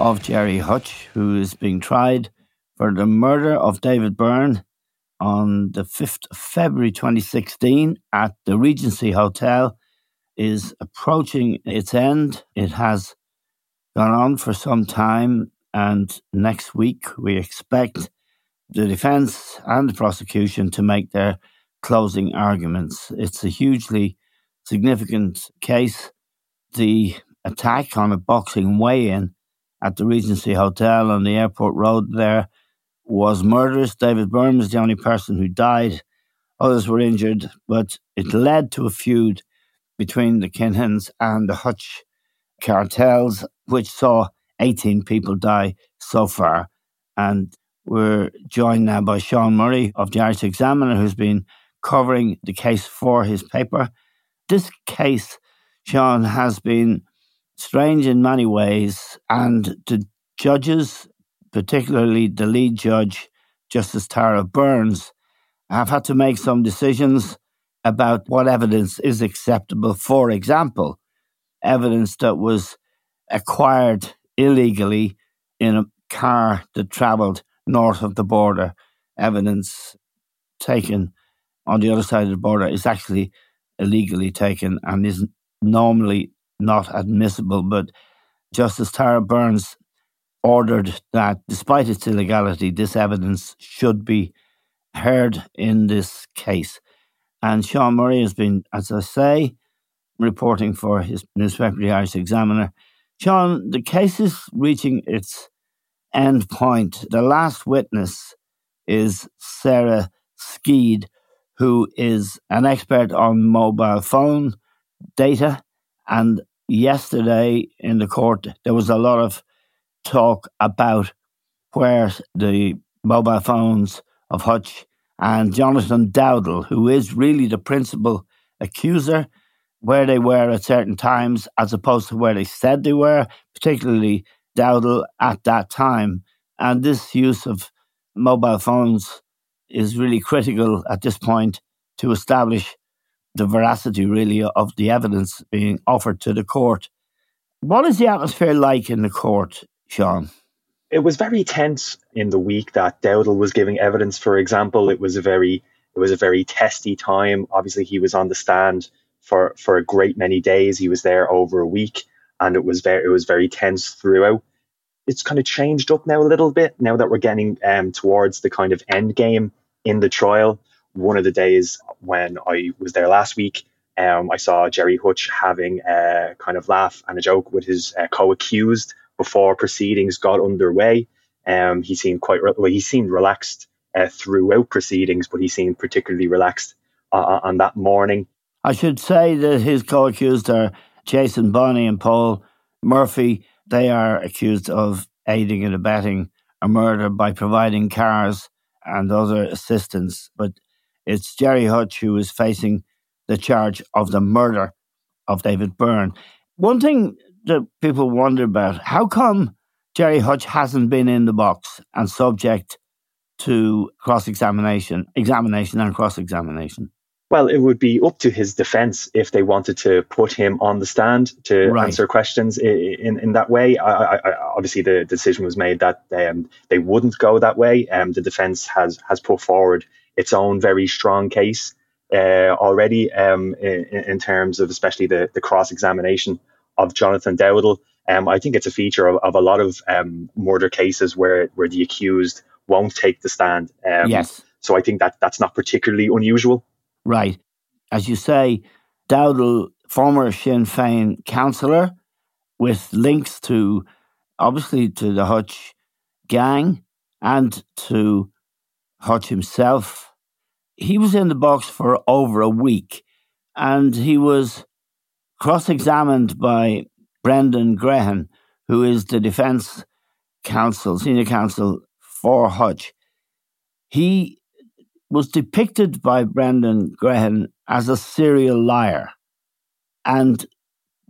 of Gerry Hutch, who is being tried for the murder of David Byrne on the 5th of February 2016 at the Regency Hotel, is approaching its end. It has gone on for some time, and next week we expect the defense and the prosecution to make their closing arguments. It's a hugely significant case. The attack on a boxing weigh in at the Regency Hotel on the airport road there was murderous. David Byrne was the only person who died. Others were injured, but it led to a feud between the Kinahans and the Hutch cartels, which saw 18 people die so far. And we're joined now by Sean Murray of the Irish Examiner, who's been covering the case for his paper. This case, Sean, has been strange in many ways, and the judges, particularly the lead judge, Justice Tara Burns, have had to make some decisions about what evidence is acceptable. For example, evidence that was acquired illegally in a car that travelled north of the border, evidence taken on the other side of the border is actually illegally taken and is normally not admissible. But Justice Tara Burns ordered that, despite its illegality, this evidence should be heard in this case. And Sean Murray has been, as I say, reporting for his newspaper, the Irish Examiner. Sean, the case is reaching its end point. The last witness is Sarah Skeed, who is an expert on mobile phone data. And yesterday in the court, there was a lot of talk about where the mobile phones of Hutch and Jonathan Dowdall, who is really the principal accuser, where they were at certain times as opposed to where they said they were, particularly Dowdall at that time. And this use of mobile phones is really critical at this point to establish the veracity, really, of the evidence being offered to the court. What is the atmosphere like in the court, Sean? It was very tense in the week that Dowdall was giving evidence. For example, it was a very it was a very testy time. Obviously, he was on the stand for for a great many days. He was there over a week, and it was very it was very tense throughout. It's kind of changed up now a little bit now that we're getting um, towards the kind of end game in the trial one of the days when I was there last week, um, I saw Gerry Hutch having a kind of laugh and a joke with his uh, co-accused before proceedings got underway. Um, he seemed quite re- well. He seemed relaxed uh, throughout proceedings, but he seemed particularly relaxed uh, on that morning. I should say that his co-accused are Jason Bonney and Paul Murphy. They are accused of aiding and abetting a murder by providing cars and other assistance. But it's Gerry Hutch who is facing the charge of the murder of David Byrne. One thing that people wonder about how come Gerry Hutch hasn't been in the box and subject to cross examination, examination and cross examination? Well, it would be up to his defense if they wanted to put him on the stand to Right. answer questions in, in, that way. I, I, I, obviously, the decision was made that um, they wouldn't go that way. Um, the defense has has put forward its own very strong case uh, already um, in, in terms of especially the, the cross examination of Jonathan Dowdall. Um, I think it's a feature of, of a lot of um, murder cases where where the accused won't take the stand. Um, yes. So I think that that's not particularly unusual. Right. As you say, Dowdall, former Sinn Féin councillor with links to obviously to the Hutch gang and to Hutch himself. He was in the box for over a week and he was cross examined by Brendan Grehan, who is the defence counsel, senior counsel for Hutch. He was depicted by Brendan Grehan as a serial liar. And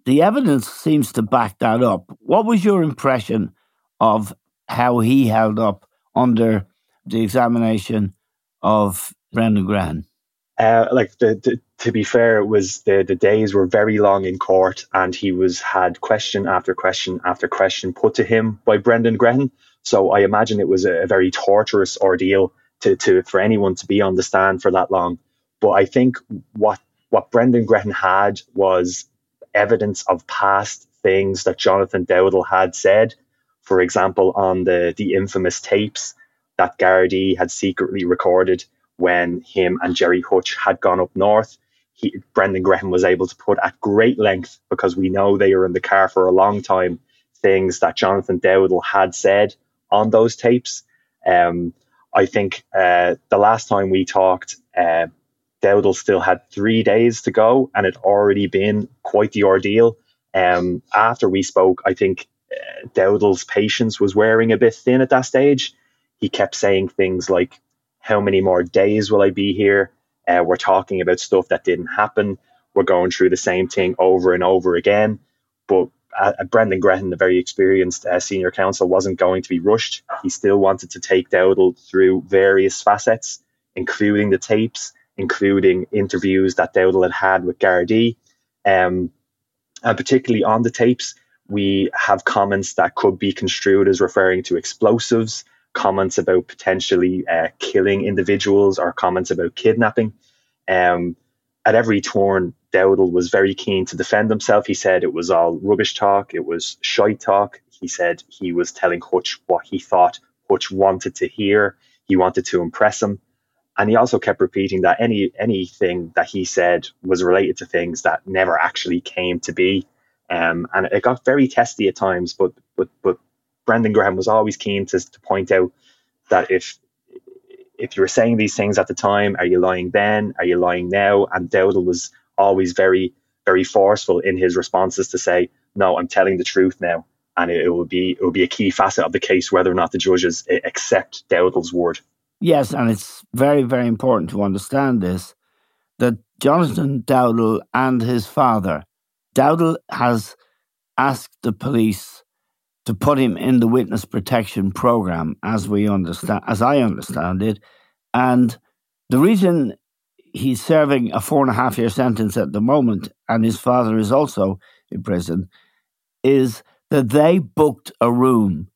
the evidence seems to back that up. What was your impression of how he held up under the examination of Brendan Grehan? Uh, like the, the, to be fair, it was the, the days were very long in court, and he was had question after question after question put to him by Brendan Grehan. So I imagine it was a, a very torturous ordeal to, to for anyone to be on the stand for that long. But I think what what Brendan Grehan had was evidence of past things that Jonathan Dowdall had said. For example, on the the infamous tapes that Gardaí had secretly recorded when him and Gerry Hutch had gone up north. He, Brendan Grehan was able to put at great length, because we know they were in the car for a long time, things that Jonathan Dowdall had said on those tapes. Um, I think uh, the last time we talked, uh, Dowdall still had three days to go, and it already been quite the ordeal. Um, after we spoke, I think uh, Dowdall's patience was wearing a bit thin at that stage. He kept saying things like, how many more days will I be here? Uh, we're talking about stuff that didn't happen. We're going through the same thing over and over again. But uh, Brendan Grehan, the very experienced uh, senior counsel, wasn't going to be rushed. He still wanted to take Dowdall through various facets, including the tapes, including interviews that Dowdall had had with Gardaí. Um, and particularly on the tapes, we have comments that could be construed as referring to explosives, comments about potentially uh, killing individuals or comments about kidnapping. Um, at every turn, Dowdall was very keen to defend himself. He said it was all rubbish talk, it was shite talk. He said he was telling Hutch what he thought Hutch wanted to hear. He wanted to impress him. And he also kept repeating that any anything that he said was related to things that never actually came to be. Um, and it got very testy at times, but but but Brendan Grehan was always keen to, to point out that if if you were saying these things at the time, are you lying then? Are you lying now? And Dowdall was always very, very forceful in his responses to say, no, I'm telling the truth now. And it, it will be it will be a key facet of the case whether or not the judges eh, accept Dowdall's word. Yes, and it's very, very important to understand this that Jonathan Dowdall and his father, Dowdall has asked the police to put him in the witness protection program, as we understand, as I understand it, and the reason he's serving a four and a half year sentence at the moment, and his father is also in prison, is that they booked a room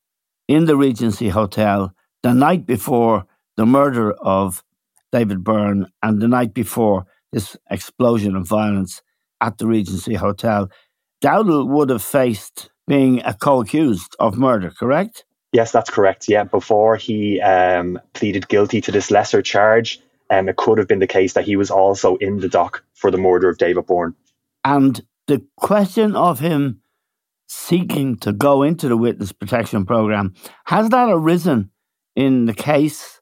in the Regency Hotel the night before the murder of David Byrne and the night before this explosion of violence at the Regency Hotel. Dowdall would have faced being a co accused of murder, correct? Yes, that's correct. Yeah, before he um, pleaded guilty to this lesser charge, um, it could have been the case that he was also in the dock for the murder of David Byrne. And the question of him seeking to go into the witness protection program has that arisen in the case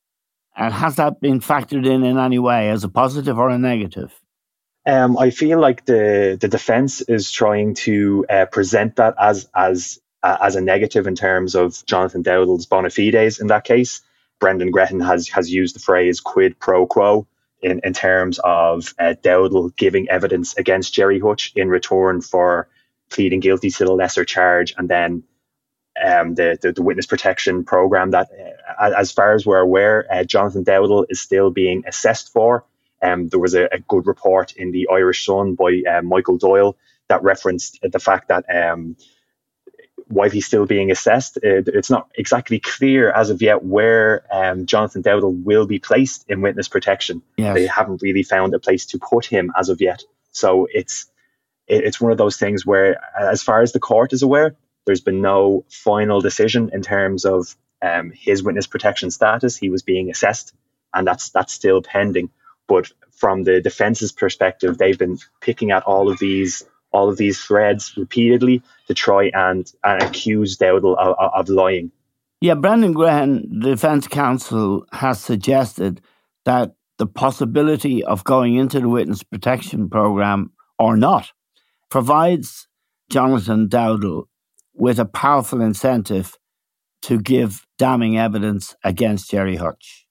and has that been factored in in any way as a positive or a negative um, I feel like the the defense is trying to uh, present that as as uh, as a negative in terms of Jonathan Dowdall's bona fides. In that case, Brendan Grehan has has used the phrase quid pro quo in in terms of uh, Dowdall giving evidence against Gerry Hutch in return for pleading guilty to the lesser charge, and then um, the, the, the witness protection program that, uh, as far as we're aware, uh, Jonathan Dowdall is still being assessed for. Um, there was a, a, good report in the Irish Sun by uh, Michael Doyle that referenced the fact that um, while he's still being assessed, it, it's not exactly clear as of yet where um, Jonathan Dowdall will be placed in witness protection. Yes. They haven't really found a place to put him as of yet. So it's it, it's one of those things where, as far as the court is aware, there's been no final decision in terms of um, his witness protection status. He was being assessed, and that's that's still pending. But from the defense's perspective, they've been picking at all of these all of these threads repeatedly to try and, and accuse Dowdall of, of lying. Yeah, Brendan Grehan, the defense counsel, has suggested that the possibility of going into the witness protection program or not provides Jonathan Dowdall with a powerful incentive to give damning evidence against Gerry Hutch.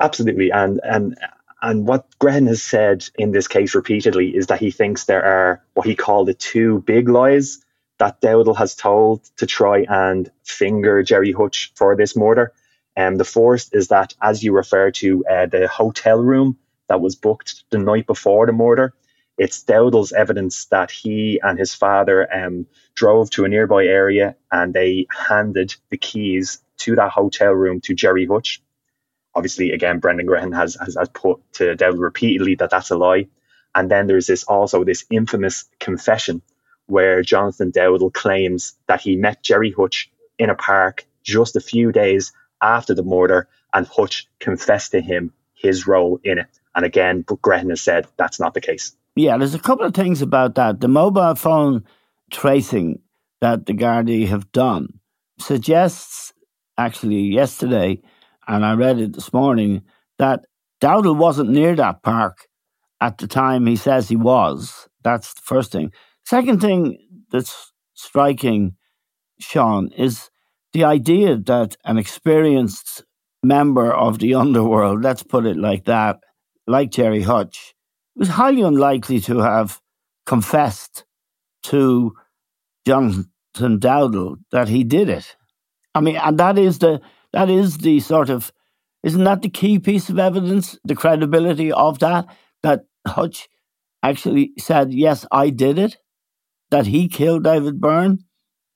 Absolutely, and and and what Grehan has said in this case repeatedly is that he thinks there are what he called the two big lies that Dowdall has told to try and finger Gerry Hutch for this murder. And um, the first is that, as you refer to, uh, the hotel room that was booked the night before the murder, it's Dowdall's evidence that he and his father um, drove to a nearby area and they handed the keys to that hotel room to Gerry Hutch obviously, again, Brendan Grehan has, has, has put to Dowdall repeatedly that that's a lie. And then there's this also this infamous confession where Jonathan Dowdall claims that he met Gerry Hutch in a park just a few days after the murder, and Hutch confessed to him his role in it. And again, Grehan has said that's not the case. Yeah, there's a couple of things about that. The mobile phone tracing that the Gardaí have done suggests, actually, yesterday, and I read it this morning, that Dowdall wasn't near that park at the time he says he was. That's the first thing. Second thing that's striking, Sean, is the idea that an experienced member of the underworld, let's put it like that, like Gerry Hutch, was highly unlikely to have confessed to Jonathan Dowdall that he did it. I mean, and that is the that is the sort of, isn't that the key piece of evidence, the credibility of that, that Hutch actually said, yes, I did it, that he killed David Byrne?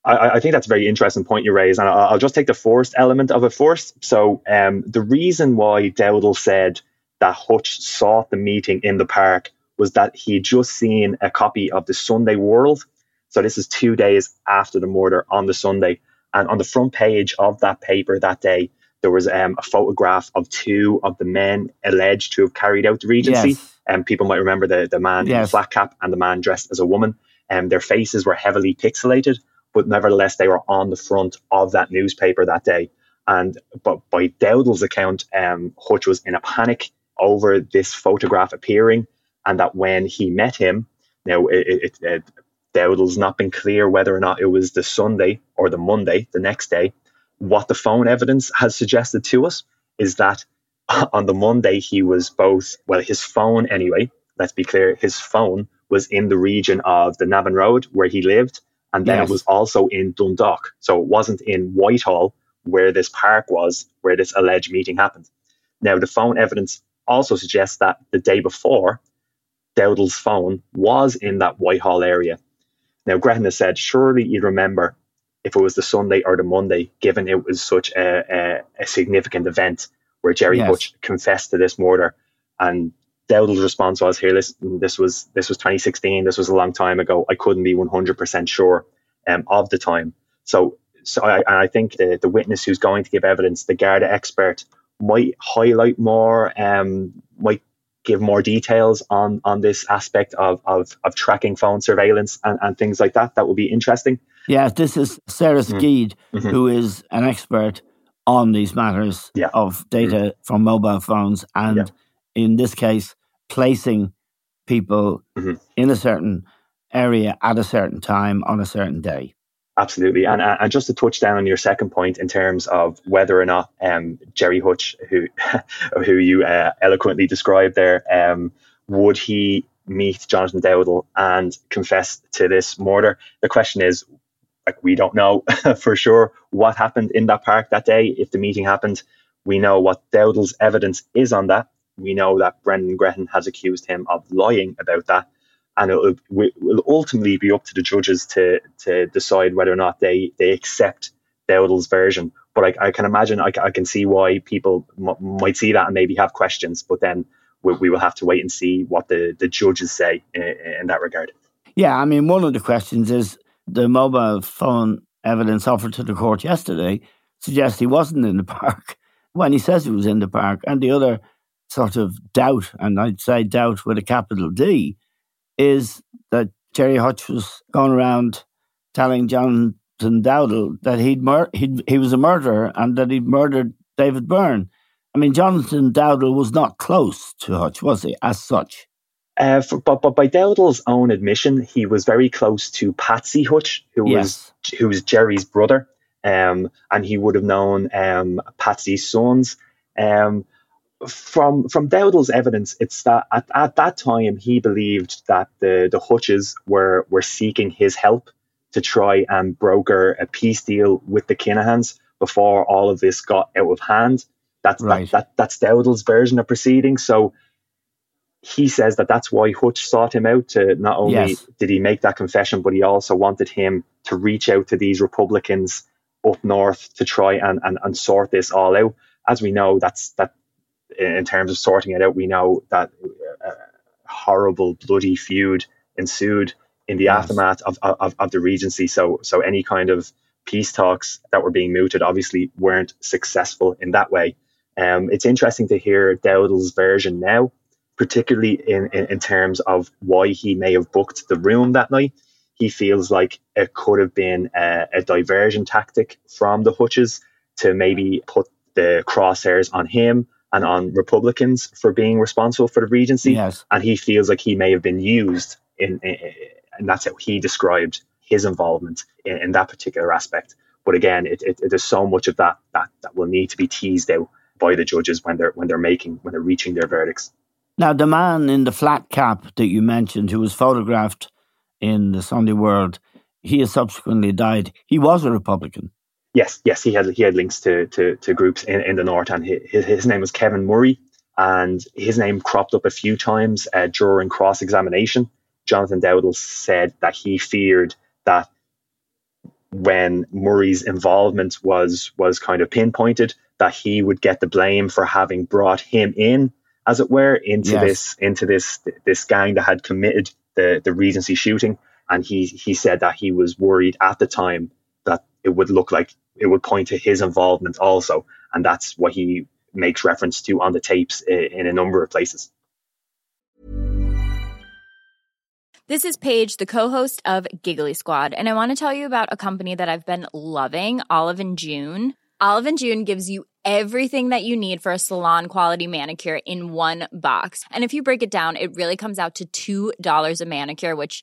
I, I, think that's a very interesting point you raise, and I'll, I'll just take the first element of it first. So, um, the reason why Dowdall said that Hutch sought the meeting in the park was that he just seen a copy of the Sunday World. So, this is two days after the murder on the Sunday. And on the front page of that paper that day, there was um, a photograph of two of the men alleged to have carried out the regency. Yes. And um, people might remember the, the man yes. in the flat cap and the man dressed as a woman. And um, their faces were heavily pixelated, but nevertheless, they were on the front of that newspaper that day. And but by Dowdall's account, um, Hutch was in a panic over this photograph appearing, and that when he met him, now it, it, it, Dowdall's not been clear whether or not it was the Sunday or the Monday, the next day. What the phone evidence has suggested to us is that on the Monday he was both, well, his phone anyway, let's be clear, his phone was in the region of the Navan Road where he lived, and then yes. it was also in Dundalk. So it wasn't in Whitehall where this park was, where this alleged meeting happened. Now, the phone evidence also suggests that the day before, Dowdall's phone was in that Whitehall area. Now, Grehan has said, surely you'd remember if it was the Sunday or the Monday, given it was such a, a, a significant event where Gerry yes. Hutch confessed to this murder. And Dowdall's response was, "Here, listen, this was this was 2016. This was a long time ago. I couldn't be 100% sure um, of the time." So, so I, I think the, the witness who's going to give evidence, the Garda expert, might highlight more, um, might give more details on on this aspect of of, of tracking phone surveillance and, and things like that. That would be interesting. Yeah, this is Sarah mm. Skeed, mm-hmm. who is an expert on these matters yeah. of data mm from mobile phones, and yeah. in this case, placing people mm-hmm. in a certain area at a certain time on a certain day. Absolutely, and and just to touch down on your second point in terms of whether or not um, Gerry Hutch, who who you uh, eloquently described there, um, would he meet Jonathan Dowdall and confess to this murder? The question is, like, we don't know for sure what happened in that park that day. If the meeting happened, we know what Dowdall's evidence is on that. we know that Brendan Grehan has accused him of lying about that. And it will, ultimately be up to the judges to, to decide whether or not they, they accept Dowdall's version. But I, I can imagine, I, I, can see why people m- might see that and maybe have questions. But then we, we, will have to wait and see what the, the judges say in, in that regard. Yeah, I mean, one of the questions is the mobile phone evidence offered to the court yesterday suggests he wasn't in the park when he says he was in the park. And the other sort of doubt, and I'd say doubt with a capital D, is that Gerry Hutch was going around telling Jonathan Dowdall that he'd, mur- he'd he was a murderer and that he'd murdered David Byrne. I mean, Jonathan Dowdall was not close to Hutch, was he, as such? Uh, for, but, but by Dowdall's own admission, he was very close to Patsy Hutch, who yes. was who was Gerry's brother, um, and he would have known um, Patsy's sons. Um, from from Dowdall's evidence, it's that at, at that time he believed that the the Hutches were were seeking his help to try and broker a peace deal with the Kinahans before all of this got out of hand. That's right. that, that that's Dowdall's version of proceedings. So he says that that's why Hutch sought him out to not only yes. did he make that confession, but he also wanted him to reach out to these Republicans up north to try and, and, and sort this all out. As we know, that's that in terms of sorting it out, we know that a horrible, bloody feud ensued in the yes. aftermath of, of, of the Regency. So, so any kind of peace talks that were being mooted obviously weren't successful in that way. Um, it's interesting to hear Dowdall's version now, particularly in, in, in terms of why he may have booked the room that night. He feels like it could have been a, a diversion tactic from the Hutches to maybe put the crosshairs on him and on Republicans for being responsible for the Regency. Yes. And he feels like he may have been used in, in and that's how he described his involvement in, in that particular aspect. But again, it, it, there's so much of that that that will need to be teased out by the judges when they're when they're making when they're reaching their verdicts. Now, the man in the flat cap that you mentioned, who was photographed in the Sunday World, he has subsequently died. He was a Republican. Yes, yes, he had he had links to to, to groups in, in the north, and his, his name was Kevin Murray, and his name cropped up a few times uh, during cross examination. Jonathan Dowdall said that he feared that when Murray's involvement was was kind of pinpointed, that he would get the blame for having brought him in, as it were, into yes. this into this this gang that had committed the the Regency shooting. And he he said that he was worried at the time it would look like it would point to his involvement also, and that's what he makes reference to on the tapes in a number of places. This is Paige, the co-host of Giggly Squad, and I want to tell you about a company that I've been loving, Olive and June. Olive and June gives you everything that you need for a salon quality manicure in one box. And if you break it down, it really comes out to $2 a manicure, which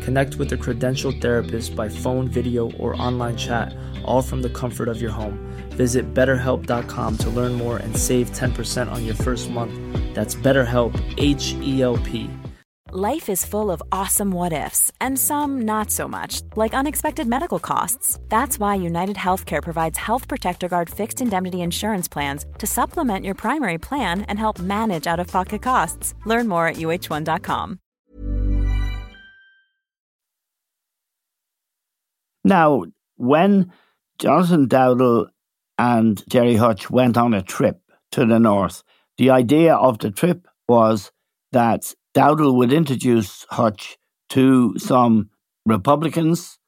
Connect with a credentialed therapist by phone, video, or online chat all from the comfort of your home. Visit betterhelp.com to learn more and save 10% on your first month. That's BetterHelp, H E L P. Life is full of awesome what ifs, and some not so much, like unexpected medical costs. That's why United Healthcare provides Health Protector Guard fixed indemnity insurance plans to supplement your primary plan and help manage out of pocket costs. Learn more at uh1.com. Now, when Jonathan Dowdall and Gerry Hutch went on a trip to the north, the idea of the trip was that Dowdall would introduce Hutch to some Republicans,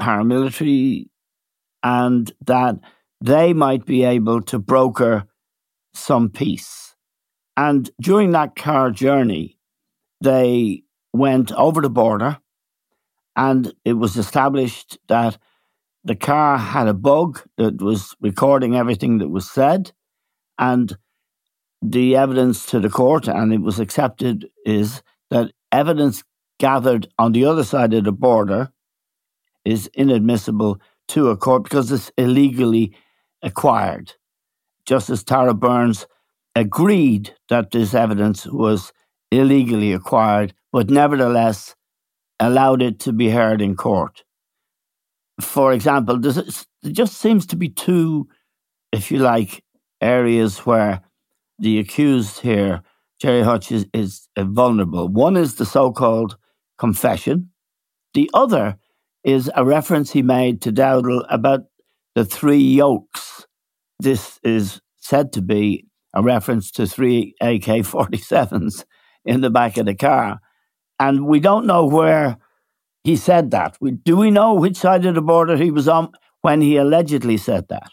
paramilitary, and that they might be able to broker some peace. And during that car journey, they went over the border, and it was established that the car had a bug that was recording everything that was said. And the evidence to the court, and it was accepted, is that evidence gathered on the other side of the border is inadmissible to a court because it's illegally acquired. Justice Tara Burns agreed that this evidence was illegally acquired, but nevertheless allowed it to be heard in court. For example, there just seems to be two, if you like, areas where the accused here, Gerry Hutch, is, is vulnerable. One is the so called confession, the other is a reference he made to Dowdall about the three yokes. This is said to be a reference to three AK 47s in the back of the car. And we don't know where he said that. We, do we know which side of the border he was on when he allegedly said that?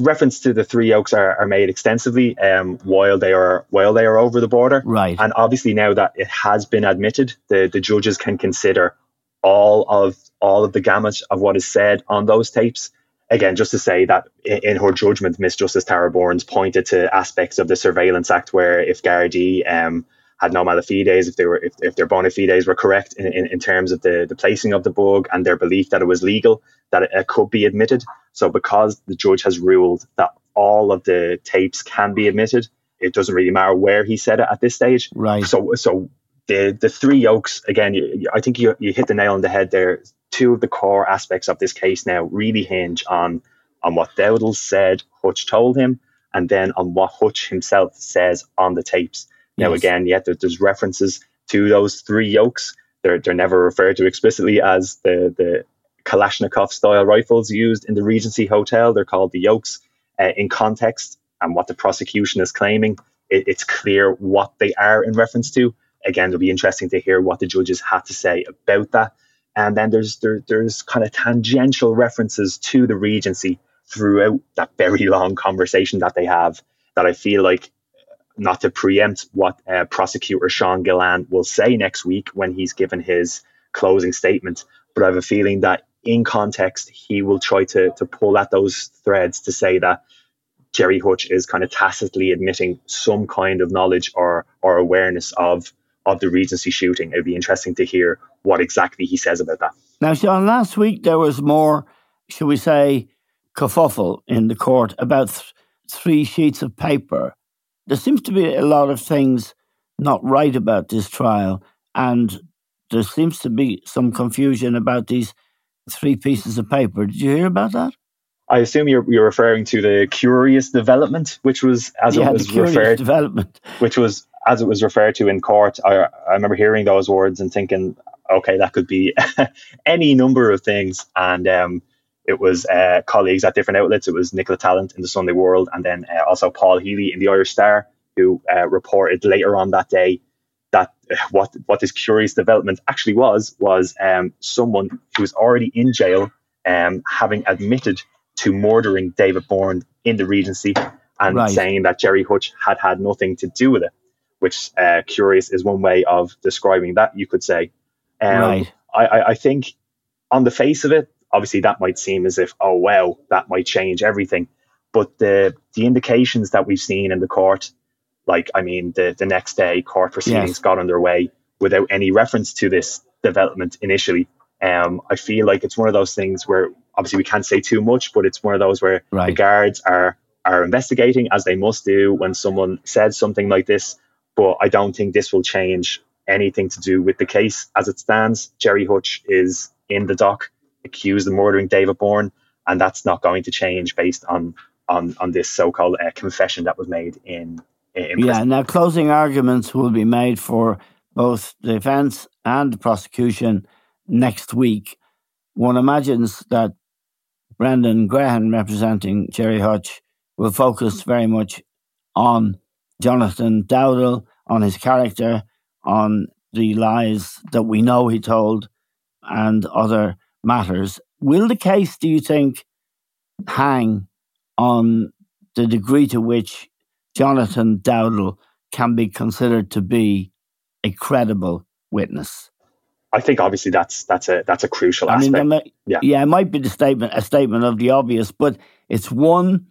reference to the three yokes are, are made extensively um, while they are while they are over the border. Right. And obviously now that it has been admitted, the, the judges can consider all of all of the gamut of what is said on those tapes. Again, just to say that in, in her judgment, Miss Justice Tara Burns pointed to aspects of the Surveillance Act where if Gardaí um, had no fides, if they were if, if their bona fides were correct in, in, in, terms of the, the placing of the bug and their belief that it was legal, that it, it could be admitted. So because the judge has ruled that all of the tapes can be admitted, it doesn't really matter where he said it at this stage. Right. So so the the three yokes again, you, I think you you hit the nail on the head there. Two of the core aspects of this case now really hinge on on what Dowdall said Hutch told him, and then on what Hutch himself says on the tapes. Now, yes. again, yet there's references to those three yokes. They're, they're never referred to explicitly as the, the Kalashnikov style rifles used in the Regency Hotel. They're called the yokes. Uh, in context and what the prosecution is claiming, it, it's clear what they are in reference to. Again, it'll be interesting to hear what the judges had to say about that. And then there's there, there's kind of tangential references to the Regency throughout that very long conversation that they have that I feel like not to preempt what uh, prosecutor Sean Gillane will say next week when he's given his closing statement, but I have a feeling that in context, he will try to, to pull at those threads to say that Gerry Hutch is kind of tacitly admitting some kind of knowledge or, or awareness of, of the Regency shooting. It'd be interesting to hear what exactly he says about that. Now, Sean, last week there was more, shall we say, kerfuffle in the court about th- three sheets of paper there seems to be a lot of things not right about this trial, and there seems to be some confusion about these three pieces of paper. Did you hear about that? I assume you're you're referring to the curious development, which was as yeah, it was the referred development, which was as it was referred to in court. I I remember hearing those words and thinking, okay, that could be any number of things, and um, it was uh, colleagues at different outlets. It was Nicola Tallant in the Sunday World, and then uh, also Paul Healy in the Irish Star, who uh, reported later on that day that uh, what what this curious development actually was was um, someone who was already in jail, um, having admitted to murdering David Byrne in the Regency, and right. saying that Gerry Hutch had had nothing to do with it. Which uh, curious is one way of describing that. You could say. Um, right. I, I think on the face of it, obviously that might seem as if, oh well, that might change everything. But the the indications that we've seen in the court, like I mean, the the next day court proceedings yes. got underway without any reference to this development initially. Um, I feel like it's one of those things where obviously we can't say too much, but it's one of those where right. the guards are are investigating as they must do when someone said something like this. But I don't think this will change anything to do with the case as it stands. Gerry Hutch is in the dock, accused of murdering David Byrne, and that's not going to change based on on on this so-called uh, confession that was made in. in yeah. Now, closing arguments will be made for both the defence and the prosecution next week. One imagines that Brendan Grehan, representing Gerry Hutch, will focus very much on Jonathan Dowdall, on his character, on the lies that we know he told, and other matters. Will the case, do you think, hang on the degree to which Jonathan Dowdall can be considered to be a credible witness? I think obviously that's that's a that's a crucial I aspect. Mean, yeah, yeah, it might be the statement a statement of the obvious, but it's one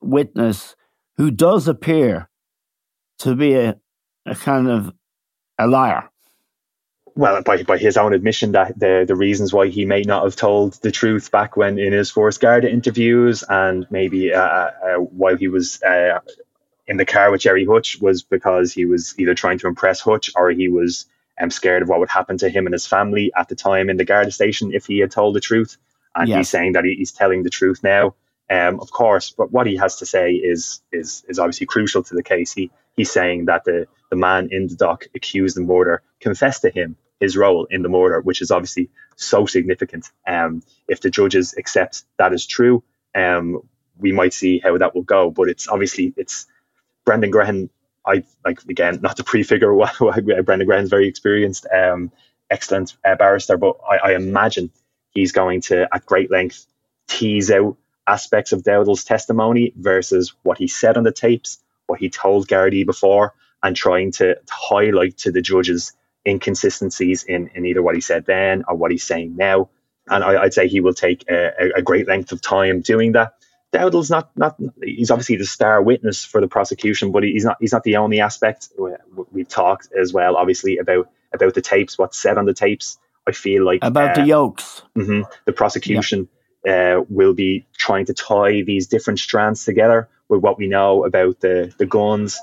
witness who does appear to be a, a kind of a liar. Well, by, by his own admission, that the the reasons why he may not have told the truth back when in his Forest Guard interviews, and maybe uh, uh, while he was uh, in the car with Gerry Hutch, was because he was either trying to impress Hutch or he was um, scared of what would happen to him and his family at the time in the Garda station if he had told the truth. And yes. he's saying that he, he's telling the truth now. Um, of course, but what he has to say is is is obviously crucial to the case. He he's saying that the the man in the dock accused the murder confessed to him his role in the murder, which is obviously so significant. Um, if the judges accept that is true, um, we might see how that will go. But it's obviously it's Brendan Grehan. I like again not to prefigure what, what Brendan Grehan's very experienced, um, excellent uh, barrister, but I, I imagine he's going to at great length tease out aspects of Dowdall's testimony versus what he said on the tapes, what he told Gardaí before, and trying to, to highlight to the judges inconsistencies in, in either what he said then or what he's saying now. And I, would say he will take a, a, great length of time doing that. Dowdall's not not he's obviously the star witness for the prosecution, but he's not he's not the only aspect. We've talked as well, obviously, about about the tapes, what's said on the tapes. I feel like about uh, the yokes, mm-hmm, the prosecution yeah. Uh, will be trying to tie these different strands together with what we know about the the guns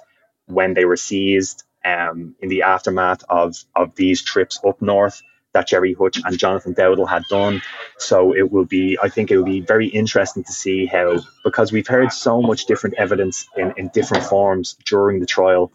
when they were seized um, in the aftermath of, of these trips up north that Gerry Hutch and Jonathan Dowdall had done. So it will be, I think it will be very interesting to see how, because we've heard so much different evidence in, in different forms during the trial.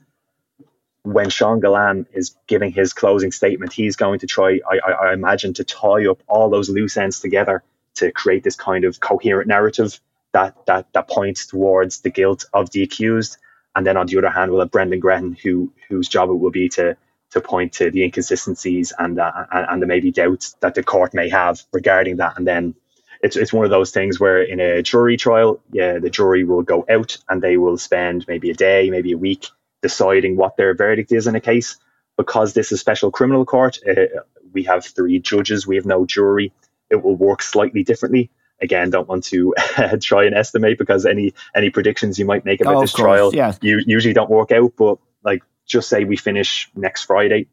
When Sean Gillane is giving his closing statement, he's going to try, I, I, I imagine, to tie up all those loose ends together to create this kind of coherent narrative that, that, that points towards the guilt of the accused and then on the other hand, we'll have Brendan Grehan, who whose job it will be to to point to the inconsistencies and uh, and the maybe doubts that the court may have regarding that. And then it's it's one of those things where in a jury trial, yeah, the jury will go out and they will spend maybe a day, maybe a week deciding what their verdict is in a case. Because this is special criminal court, uh, we have three judges, we have no jury. It will work slightly differently. Again don't want to try and estimate because any any predictions you might make about oh, this course, trial yeah. you usually don't work out but like just say we finish next friday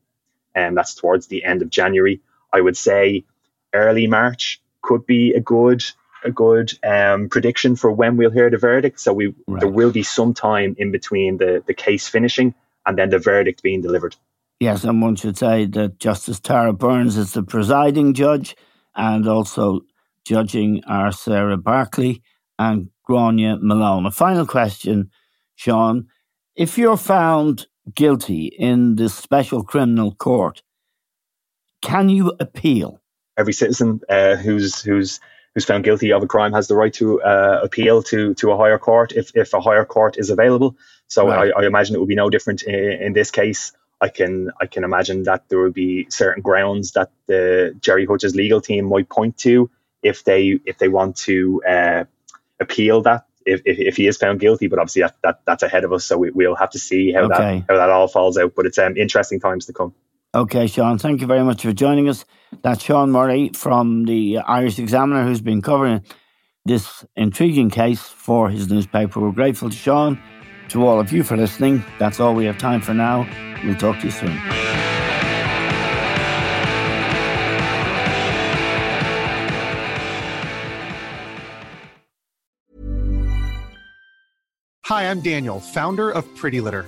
and that's towards the end of january. I would say early march could be a good a good um, prediction for when we'll hear the verdict. So we right. there will be some time in between the the case finishing and then the verdict being delivered. Yes and one should say that justice tara burns is the presiding judge and also judging are Sarah Berkeley and Gráinne Malone. A final question, Sean. If you're found guilty in this special criminal court, can you appeal? Every citizen uh, who's who's who's found guilty of a crime has the right to uh, appeal to to a higher court if, if a higher court is available. So right. I, I, imagine it would be no different in, in, this case. I can I can imagine that there would be certain grounds that the Gerry Hutch's legal team might point to if they if they want to uh, appeal that if, if, if, he is found guilty. But obviously that, that that's ahead of us, so we, will have to see how okay. that how that all falls out. But it's um, interesting times to come. Okay, Sean, thank you very much for joining us. That's Sean Murray from the Irish Examiner who's been covering this intriguing case for his newspaper. We're grateful to Sean, to all of you for listening. That's all we have time for now. We'll talk to you soon. Hi, I'm Daniel, founder of Pretty Litter.